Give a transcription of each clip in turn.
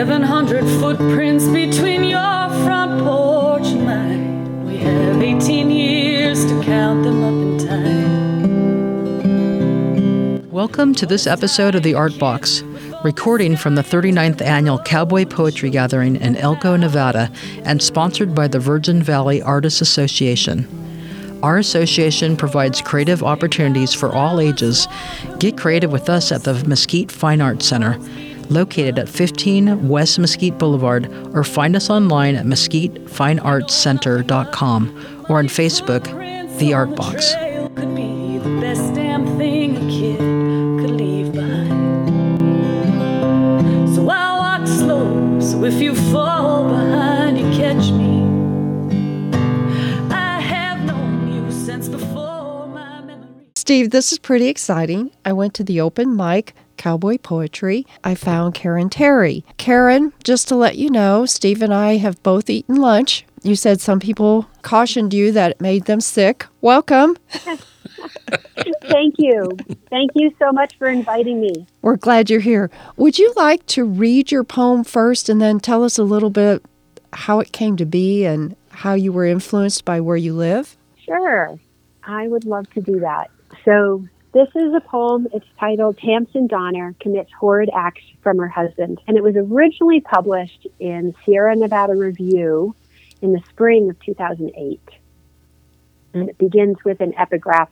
700 footprints between your front porch and mine. We have 18 years to count them up in time. Welcome to this episode of The Art Box, recording from the 39th annual Cowboy Poetry Gathering in Elko, Nevada, and sponsored by the Virgin Valley Artists Association. Our association provides creative opportunities for all ages. Get creative with us at the Mesquite Fine Arts Center, located at 15 West Mesquite Boulevard, or find us online at mesquitefineartscenter.com or on Facebook, The Art Box. Could be the best damn thing a kid could leave behind. So I walk slow, so if you fall behind, you catch me. I have known you since before my memory. Steve, this is pretty exciting. I went to the open mic, Cowboy Poetry. I found Karen Terrey. Karen, just to let you know, Steve and I have both eaten lunch. You said some people cautioned you that it made them sick. Welcome. Thank you. Thank you so much for inviting me. We're glad you're here. Would you like to read your poem first and then tell us a little bit how it came to be and how you were influenced by where you live? Sure. I would love to do that. So, this is a poem. It's titled Tamsen Donner Commits Horrid Acts from Her Husband. And it was originally published in Sierra Nevada Review in the spring of 2008. And it begins with an epigraph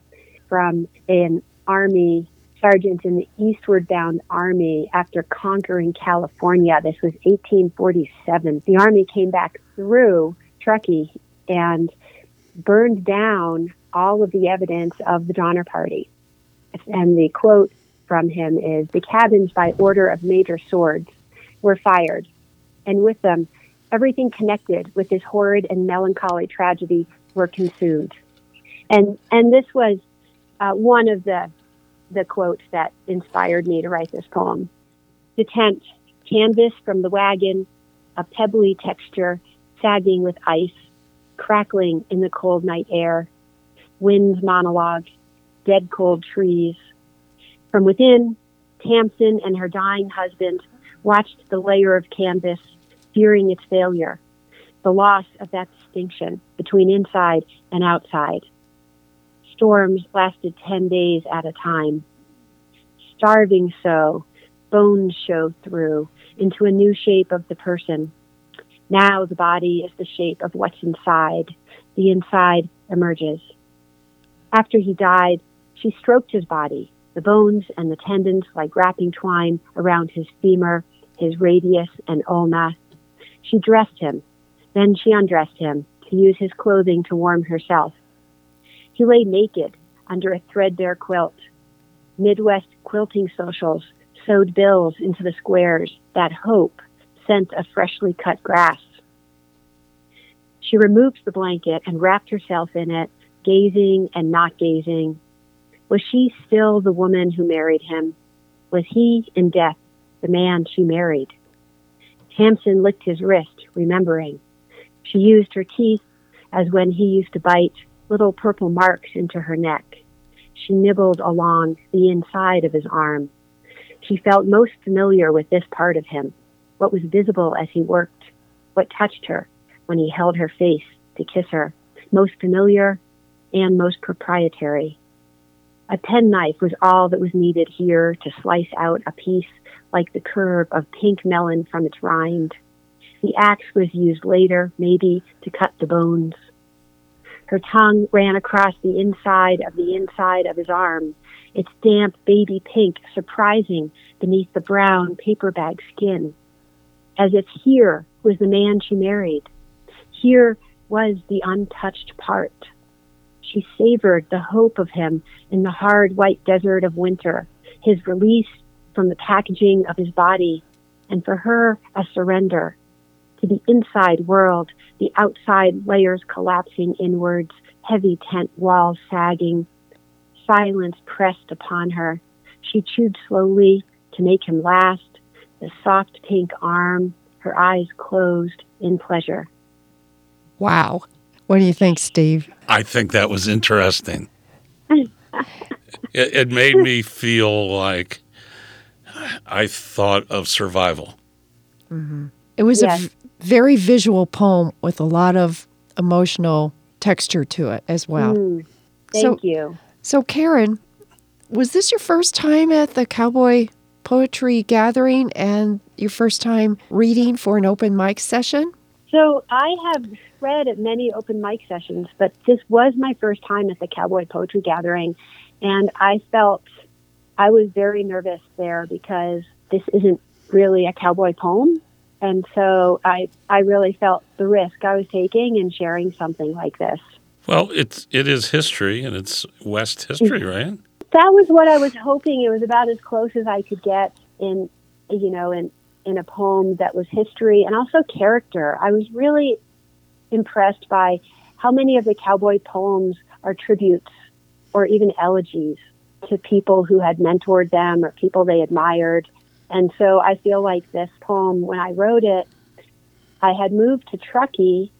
from an Army sergeant in the eastward bound Army after conquering California. This was 1847. The Army came back through Truckee and burned down all of the evidence of the Donner Party. And the quote from him is The cabins, by order of Major Swords, were fired, and with them, everything connected with this horrid and melancholy tragedy were consumed. And, and this was uh, one of the, the quotes that inspired me to write this poem. The tent, canvas from the wagon, a pebbly texture, sagging with ice, crackling in the cold night air, wind's monologue, dead cold trees. From within, Tamsen and her dying husband watched the layer of canvas, fearing its failure, the loss of that distinction between inside and outside. Storms lasted 10 days at a time. Starving so, bones show through into a new shape of the person. Now the body is the shape of what's inside. The inside emerges. After he died, she stroked his body, the bones and the tendons like wrapping twine around his femur, his radius, and ulna. She dressed him. Then she undressed him to use his clothing to warm herself. He lay naked under a threadbare quilt. Midwest quilting socials sewed bills into the squares that hope sent of freshly cut grass. She removed the blanket and wrapped herself in it, gazing and not gazing. Was she still the woman who married him? Was he, in death, the man she married? Tamsen licked his wrist, remembering. She used her teeth as when he used to bite little purple marks into her neck. She nibbled along the inside of his arm. She felt most familiar with this part of him, what was visible as he worked, what touched her when he held her face to kiss her, most familiar and most proprietary. A penknife was all that was needed here to slice out a piece like the curve of pink melon from its rind. The axe was used later, maybe, to cut the bones. Her tongue ran across the inside of the inside of his arm, its damp baby pink surprising beneath the brown paper bag skin. As if here was the man she married. Here was the untouched part. She savored the hope of him in the hard white desert of winter, his release from the packaging of his body, and for her, a surrender to the inside world, the outside layers collapsing inwards, heavy tent walls sagging, silence pressed upon her. She chewed slowly to make him last, the soft pink arm, her eyes closed in pleasure. Wow. What do you think, Steve? I think that was interesting. it, it made me feel like I thought of survival. It was Yes. a v- very visual poem with a lot of emotional texture to it as well. Mm, thank So- you. So, Karen, was this your first time at the Cowboy Poetry Gathering and your first time reading for an open mic session? So I have read at many open mic sessions, but this was my first time at the Cowboy Poetry Gathering, and I felt I was very nervous there because this isn't really a cowboy poem, and so I I really felt the risk I was taking in sharing something like this. Well, it's it is history and it's West history, mm-hmm. right? that was what I was hoping. It was about as close as I could get in, you know, in in a poem that was history and also character. I was really impressed by how many of the cowboy poems are tributes or even elegies to people who had mentored them or people they admired. And so I feel like this poem, when I wrote it, I had moved to Truckee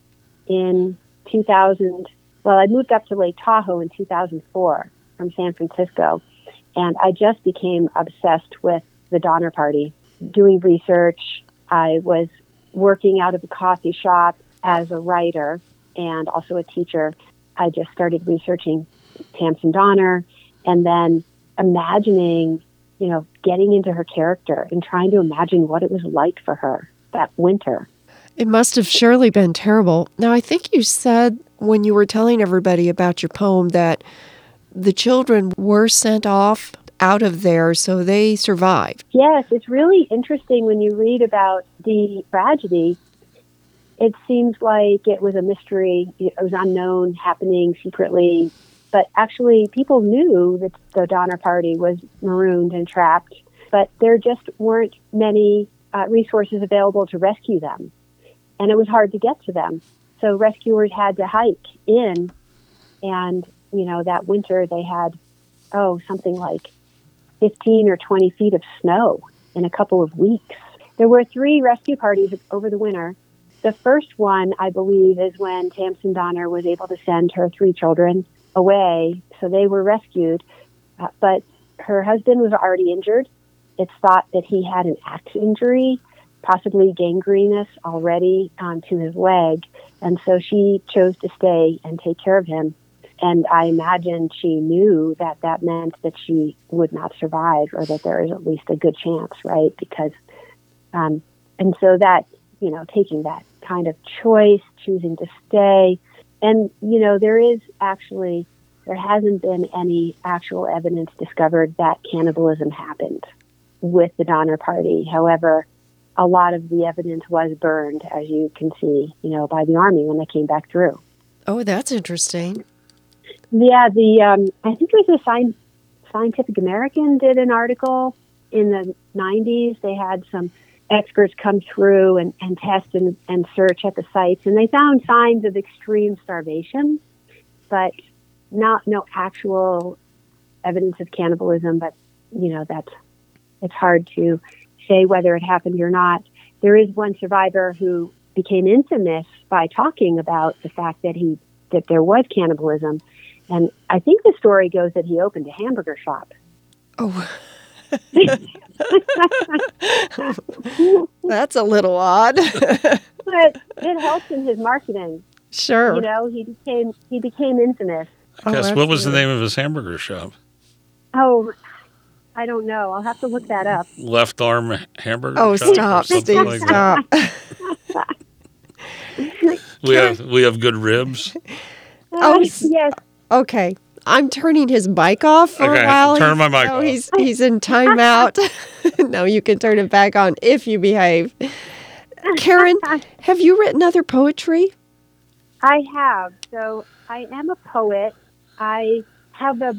in 2000. Well, I moved up to Lake Tahoe in 2004 from San Francisco, and I just became obsessed with the Donner Party. Doing research, I was working out of a coffee shop as a writer and also a teacher. I just started researching Tamsen Donner, and then imagining, you know, getting into her character and trying to imagine what it was like for her that winter. It must have surely been terrible. Now, I think you said when you were telling everybody about your poem that the children were sent off out of there so they survived. Yes, it's really interesting when you read about the tragedy. It seems like it was a mystery, it was unknown, happening secretly. But actually, people knew that the Donner Party was marooned and trapped, but there just weren't many uh, resources available to rescue them. And it was hard to get to them. So rescuers had to hike in, and, you know, that winter they had, oh, something like 15 or 20 feet of snow in a couple of weeks. There were three rescue parties over the winter. The first one, I believe, is when Tamsen Donner was able to send her three children away. So they were rescued, uh, but her husband was already injured. It's thought that he had an axe injury, possibly gangrenous already um, to his leg. And so she chose to stay and take care of him. And I imagine she knew that that meant that she would not survive or that there is at least a good chance, right? Because, um, and so that, you know, taking that kind of choice, choosing to stay. And, you know, there is actually, there hasn't been any actual evidence discovered that cannibalism happened with the Donner Party. However, a lot of the evidence was burned, as you can see, you know, by the army when they came back through. Oh, that's interesting. Yeah, the um, I think it was a Scien- Scientific American did an article in the 90s. They had some experts come through and, and test and, and search at the sites, and they found signs of extreme starvation, but not no actual evidence of cannibalism. But you know that's it's hard to say whether it happened or not. There is one survivor who became infamous by talking about the fact that he that there was cannibalism. And I think the story goes that he opened a hamburger shop. Oh, that's a little odd. But it helped in his marketing. sure. You know, he became he became infamous. Oh, What was the name of his hamburger shop? Oh, I don't know. I'll have to look that up. Left arm hamburger. Oh, shop stop, Steve, like stop. We have we have good ribs. Oh, Uh, s- yes. Okay. I'm turning his mic off for Okay, a while. turn He's- my mic no, off. He's he's in timeout. no, you can turn it back on if you behave. Karen, have you written other poetry? I have. So I am a poet. I have a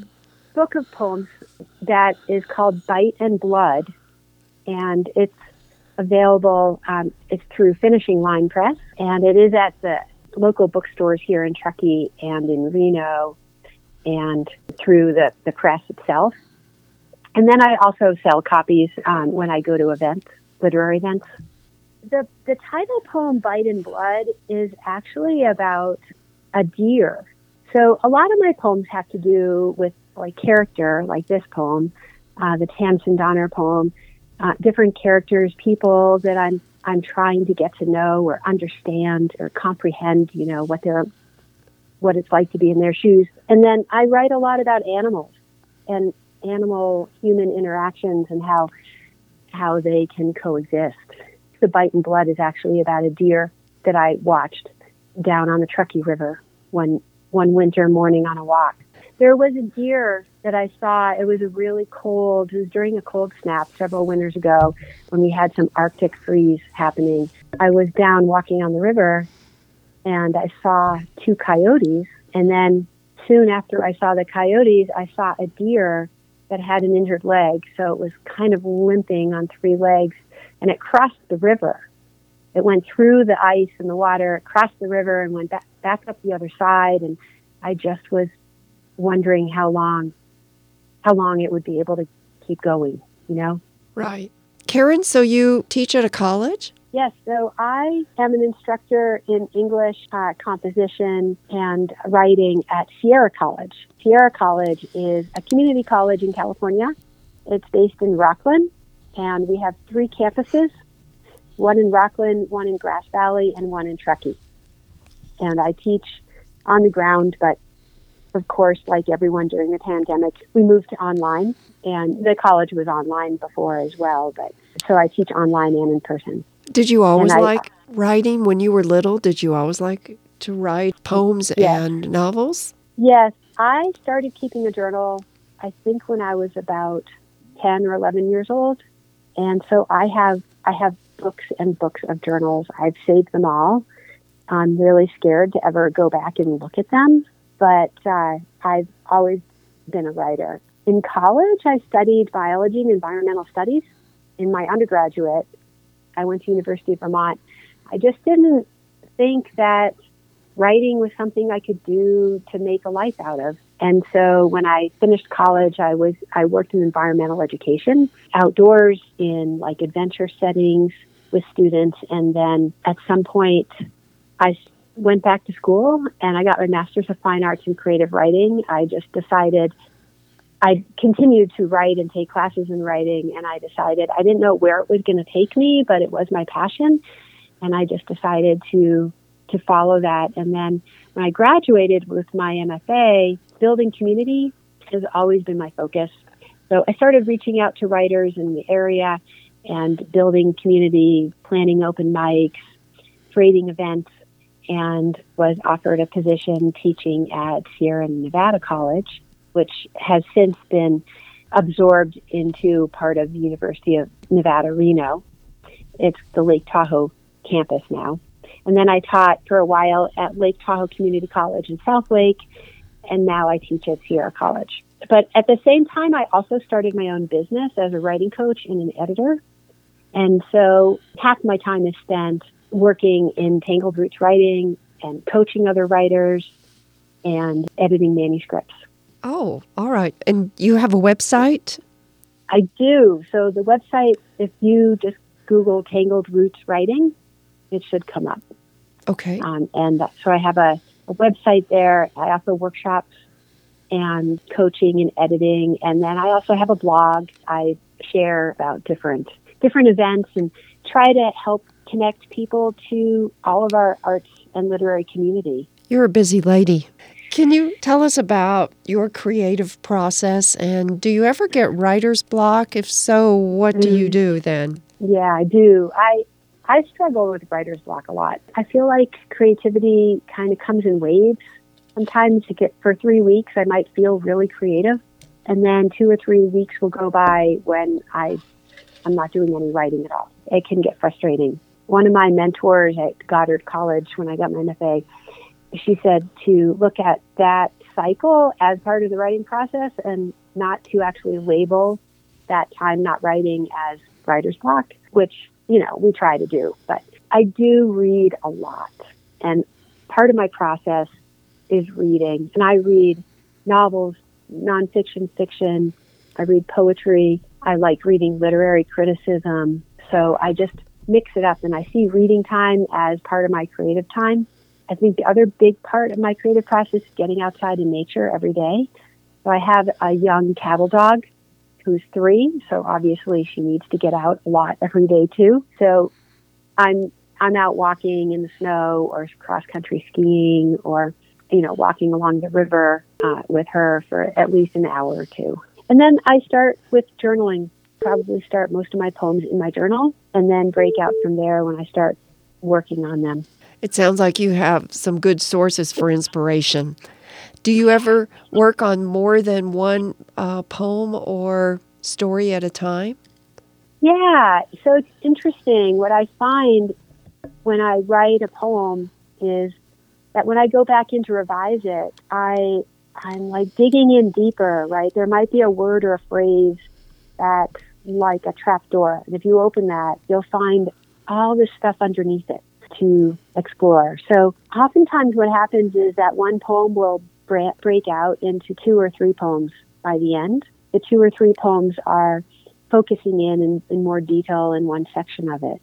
book of poems that is called Bite and Blood, and it's available. Um, it's through Finishing Line Press, and it is at the local bookstores here in Truckee and in Reno, and through the, the press itself. And then I also sell copies um, when I go to events, literary events. The, the title poem, Bite and Blood, is actually about a deer. So a lot of my poems have to do with like character, like this poem, uh, the Tamsen Donner poem, uh, different characters, people that I'm I'm trying to get to know or understand or comprehend, you know, what they're what it's like to be in their shoes. And then I write a lot about animals and animal human interactions and how how they can coexist. The Bite and Blood is actually about a deer that I watched down on the Truckee River one one winter morning on a walk. There was a deer that I saw. It was a really cold. It was during a cold snap several winters ago when we had some Arctic freeze happening. I was down walking on the river and I saw two coyotes. And then soon after I saw the coyotes, I saw a deer that had an injured leg. So it was kind of limping on three legs and it crossed the river. It went through the ice and the water, crossed the river and went back, back up the other side. And I just was wondering how long, how long it would be able to keep going, you know? Right. Karen, so you teach at a college? Yes, so I am an instructor in English uh, composition and writing at Sierra College. Sierra College is a community college in California. It's based in Rocklin, and we have three campuses one in Rocklin, one in Grass Valley, and one in Truckee. And I teach on the ground, but of course, like everyone during the pandemic, we moved to online, and the college was online before as well. But so I teach online and in person. Did you always I- like writing when you were little? Did you always like to write poems Yes. and novels? Yes, I started keeping a journal, I think when I was about 10 or 11 years old. And so I have I have books and books of journals. I've saved them all. I'm really scared to ever go back and look at them, but uh, I've always been a writer. In college, I studied biology and environmental studies. In my undergraduate, I went to University of Vermont. I just didn't think that writing was something I could do to make a life out of. And so when I finished college, I was I worked in environmental education, outdoors in like adventure settings with students, and then at some point, I went back to school and I got my master's of fine arts in creative writing. I just decided I continued to write and take classes in writing, and I decided I didn't know where it was going to take me, but it was my passion, and I just decided to to follow that. And then when I graduated with my MFA, building community has always been my focus. So I started reaching out to writers in the area and building community, planning open mics, creating events, and was offered a position teaching at Sierra Nevada College, which has since been absorbed into part of the University of Nevada, Reno. It's the Lake Tahoe campus now. And then I taught for a while at Lake Tahoe Community College in South Lake, and now I teach at Sierra College. But at the same time, I also started my own business as a writing coach and an editor. And so half my time is spent working in Tangled Roots writing and coaching other writers and editing manuscripts. Oh, all right. And you have a website? I do. So the website, if you just Google Tangled Roots Writing, it should come up. Okay. Um, and so I have a, a website there. I offer workshops and coaching and editing. And then I also have a blog. I share about different different events and try to help connect people to all of our arts and literary community. You're a busy lady. Can you tell us about your creative process and do you ever get writer's block? If so, what do you Mm. do then? Yeah, I do. I I struggle with writer's block a lot. I feel like creativity kind of comes in waves. Sometimes to get for three weeks, I might feel really creative, and then two or three weeks will go by when I I'm not doing any writing at all. It can get frustrating. One of my mentors at Goddard College, when I got my MFA, she said to look at that cycle as part of the writing process and not to actually label that time not writing as writer's block, which, you know, we try to do. But I do read a lot. And part of my process is reading. And I read novels, nonfiction, fiction. I read poetry. I like reading literary criticism. So I just mix it up and I see reading time as part of my creative time. I think the other big part of my creative process is getting outside in nature every day. So I have a young cattle dog who's three, so obviously she needs to get out a lot every day too. So I'm I'm out walking in the snow or cross country skiing or you know walking along the river uh, with her for at least an hour or two. And then I start with journaling. Probably start most of my poems in my journal and then break out from there when I start working on them. It sounds like you have some good sources for inspiration. Do you ever work on more than one uh, poem or story at a time? Yeah, so it's interesting. What I find when I write a poem is that when I go back in to revise it, I I'm like digging in deeper, right? There might be a word or a phrase that's like a trapdoor. And if you open that, you'll find all this stuff underneath it to explore. So oftentimes what happens is that one poem will break out into two or three poems by the end. The two or three poems are focusing in, in in more detail in one section of it.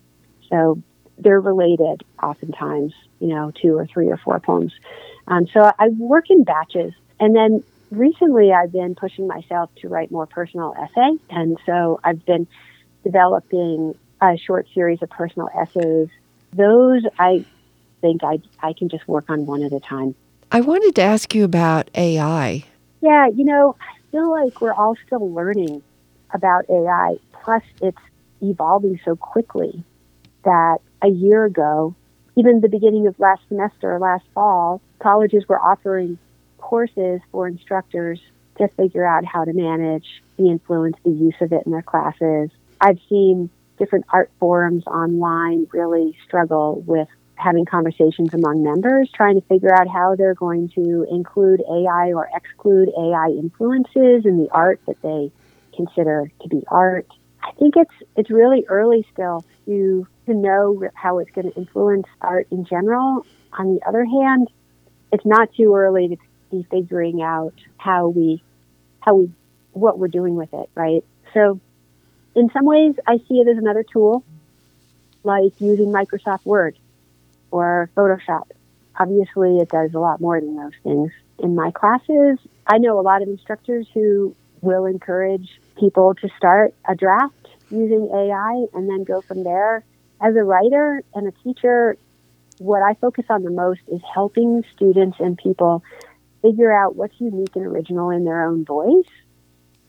So they're related oftentimes, you know, two or three or four poems. Um, so I work in batches. And then recently I've been pushing myself to write more personal essays. And so I've been developing a short series of personal essays. Those I think I, I can just work on one at a time. I wanted to ask you about AI. Yeah, you know, I feel like we're all still learning about AI. Plus, it's evolving so quickly that a year ago, even the beginning of last semester, last fall, colleges were offering courses for instructors to figure out how to manage the influence, the use of it in their classes. I've seen different art forums online really struggle with having conversations among members, trying to figure out how they're going to include AI or exclude AI influences in the art that they consider to be art. I think it's it's really early still to to know how it's going to influence art in general. On the other hand, it's not too early to be figuring out how we how we what we're doing with it, right? So in some ways I see it as another tool like using Microsoft Word or Photoshop. Obviously it does a lot more than those things. In my classes, I know a lot of instructors who will encourage people to start a draft using AI and then go from there. As a writer and a teacher, what I focus on the most is helping students and people figure out what's unique and original in their own voice.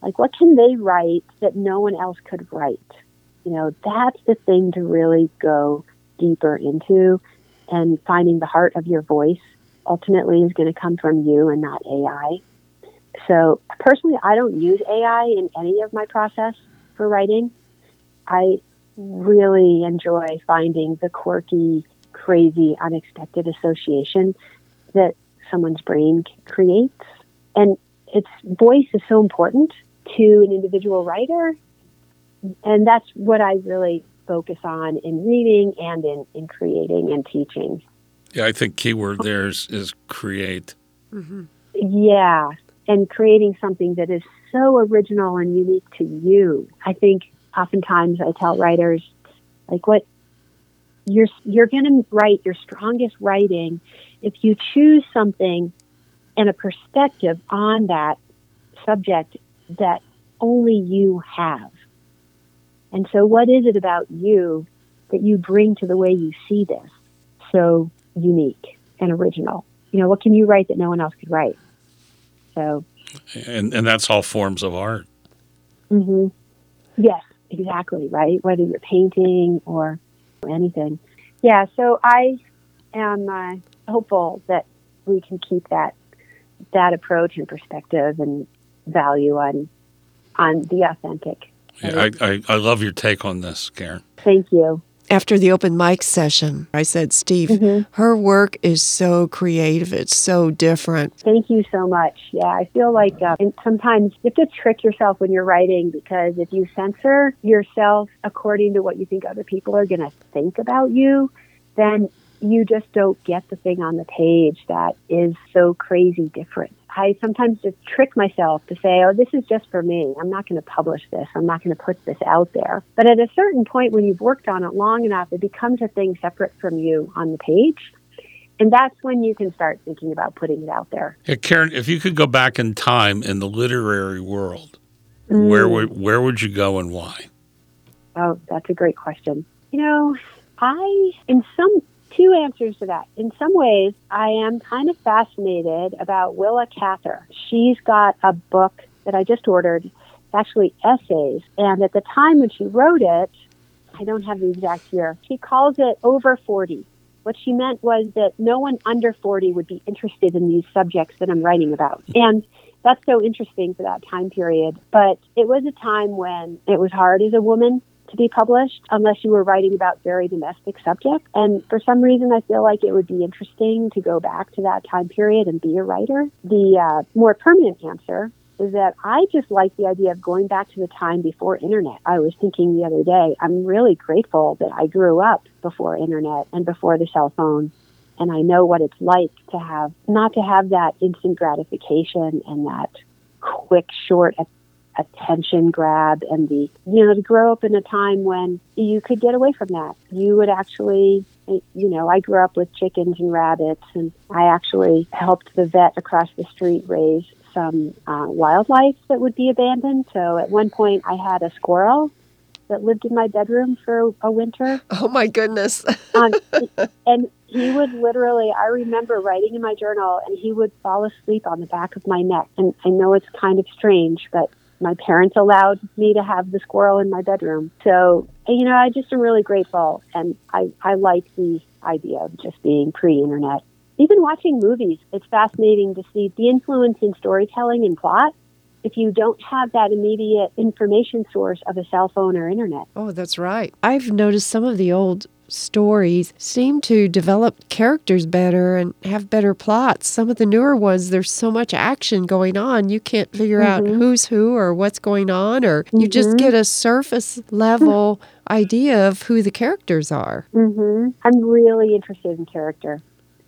Like, what can they write that no one else could write? You know, that's the thing to really go deeper into and finding the heart of your voice ultimately is going to come from you and not AI. So personally, I don't use AI in any of my process for writing. I really enjoy finding the quirky, crazy, unexpected association that someone's brain creates. And its voice is so important to an individual writer. And that's what I really focus on in reading and in, in creating and teaching. Yeah, I think keyword there is, is create. Mm-hmm. Yeah, and creating something that is so original and unique to you. I think oftentimes I tell writers, like, what you're you're going to write your strongest writing if you choose something and a perspective on that subject that only you have. And so, what is it about you that you bring to the way you see this so unique and original? You know, what can you write that no one else could write? So, and and that's all forms of art. Mm-hmm. Yes, exactly. Right. Whether you're painting or anything. Yeah. So I am uh, hopeful that we can keep that that approach and perspective and value on on the authentic. Yeah, I, I, I love your take on this, Karen. Thank you after the open mic session, I said, Steve, mm-hmm. her work is so creative. It's so different. Thank you so much. Yeah, I feel like uh, and sometimes you have to trick yourself when you're writing because if you censor yourself according to what you think other people are going to think about you, then you just don't get the thing on the page that is so crazy different. I sometimes just trick myself to say, oh, this is just for me. I'm not going to publish this. I'm not going to put this out there. But at a certain point, when you've worked on it long enough, it becomes a thing separate from you on the page. And that's when you can start thinking about putting it out there. Yeah, Karen, if you could go back in time in the literary world, mm. where would where would you go and why? Oh, that's a great question. You know, I, in some, two answers to that. In some ways, I am kind of fascinated about Willa Cather. She's got a book that I just ordered. It's actually essays. And at the time when she wrote it, I don't have the exact year, she calls it Over 40. What she meant was that no one under 40 would be interested in these subjects that I'm writing about. And that's so interesting for that time period. But it was a time when it was hard as a woman to be published unless you were writing about very domestic subjects. And for some reason, I feel like it would be interesting to go back to that time period and be a writer. The uh, more permanent answer is that I just like the idea of going back to the time before internet. I was thinking the other day, I'm really grateful that I grew up before internet and before the cell phone. And I know what it's like to have, not to have that instant gratification and that quick, short attention grab and the, you know, to grow up in a time when you could get away from that. You would actually, you know, I grew up with chickens and rabbits and I actually helped the vet across the street raise some uh, wildlife that would be abandoned. So at one point, I had a squirrel that lived in my bedroom for a winter. Oh my goodness! um, and he would literally, I remember writing in my journal, and he would fall asleep on the back of my neck. And I know it's kind of strange, but my parents allowed me to have the squirrel in my bedroom. So, you know, I just am really grateful, and I I like the idea of just being pre-internet even watching movies, it's fascinating to see the influence in storytelling and plot if you don't have that immediate information source of a cell phone or internet. Oh, that's right. I've noticed some of the old stories seem to develop characters better and have better plots. Some of the newer ones, there's so much action going on, you can't figure mm-hmm. out who's who or what's going on, or mm-hmm. you just mm-hmm. get a surface level idea of who the characters are. Mm-hmm. I'm really interested in character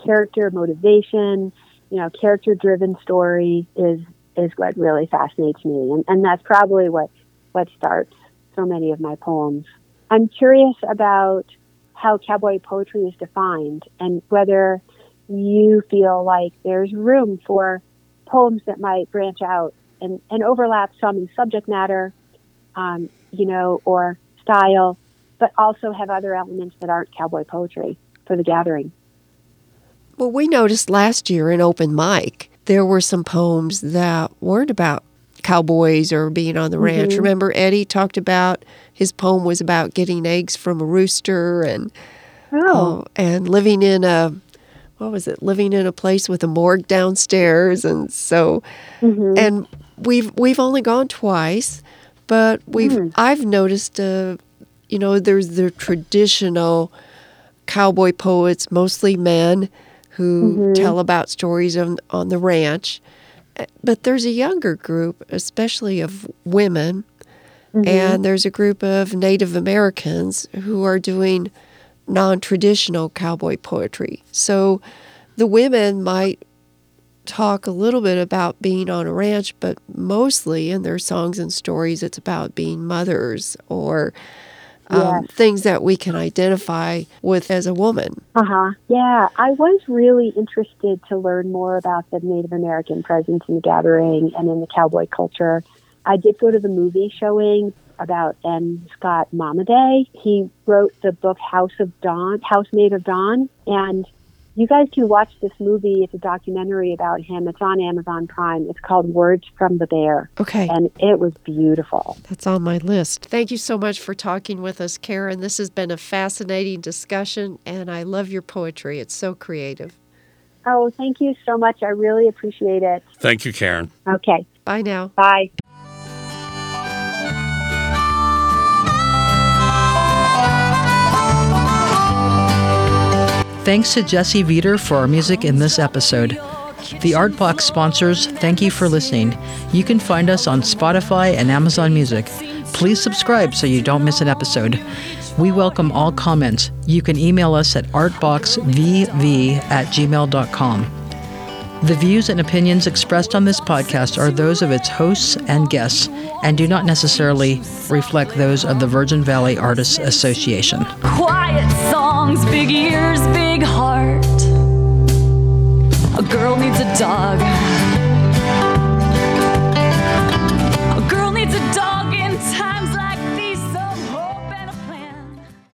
character motivation, you know, character driven story is is what really fascinates me, and, and that's probably what what starts so many of my poems. I'm curious about how cowboy poetry is defined and whether you feel like there's room for poems that might branch out and, and overlap some in subject matter, um, you know, or style, but also have other elements that aren't cowboy poetry for the gathering. Well, we noticed last year in open mic, there were some poems that weren't about cowboys or being on the mm-hmm. ranch. Remember, Eddie talked about his poem was about getting eggs from a rooster and oh. Uh, and living in a what was it? Living in a place with a morgue downstairs, and so mm-hmm. and we've we've only gone twice, but we've mm. I've noticed a you know there's the traditional cowboy poets, mostly men who mm-hmm. tell about stories on, on the ranch. But there's a younger group, especially of women, mm-hmm. and there's a group of Native Americans who are doing non traditional cowboy poetry. So the women might talk a little bit about being on a ranch, but mostly in their songs and stories, it's about being mothers or um, things that we can identify with as a woman. Uh huh. Yeah, I was really interested to learn more about the Native American presence in the gathering and in the cowboy culture. I did go to the movie showing about N. Scott Momaday. He wrote the book House of Dawn, House Made of Dawn, and you guys can watch this movie. It's a documentary about him. It's on Amazon Prime. It's called Words from the Bear. Okay. And it was beautiful. That's on my list. Thank you so much for talking with us, Karen. This has been a fascinating discussion, and I love your poetry. It's so creative. Oh, thank you so much. I really appreciate it. Thank you, Karen. Okay. Bye now. Bye. Thanks to Jesse Veter for our music in this episode. The Artbox sponsors, thank you for listening. You can find us on Spotify and Amazon Music. Please subscribe so you don't miss an episode. We welcome all comments. You can email us at artboxvv at gmail.com. The views and opinions expressed on this podcast are those of its hosts and guests and do not necessarily reflect those of the Virgin Valley Artists Association. Quiet songs, big ears, big heart. A girl needs a dog.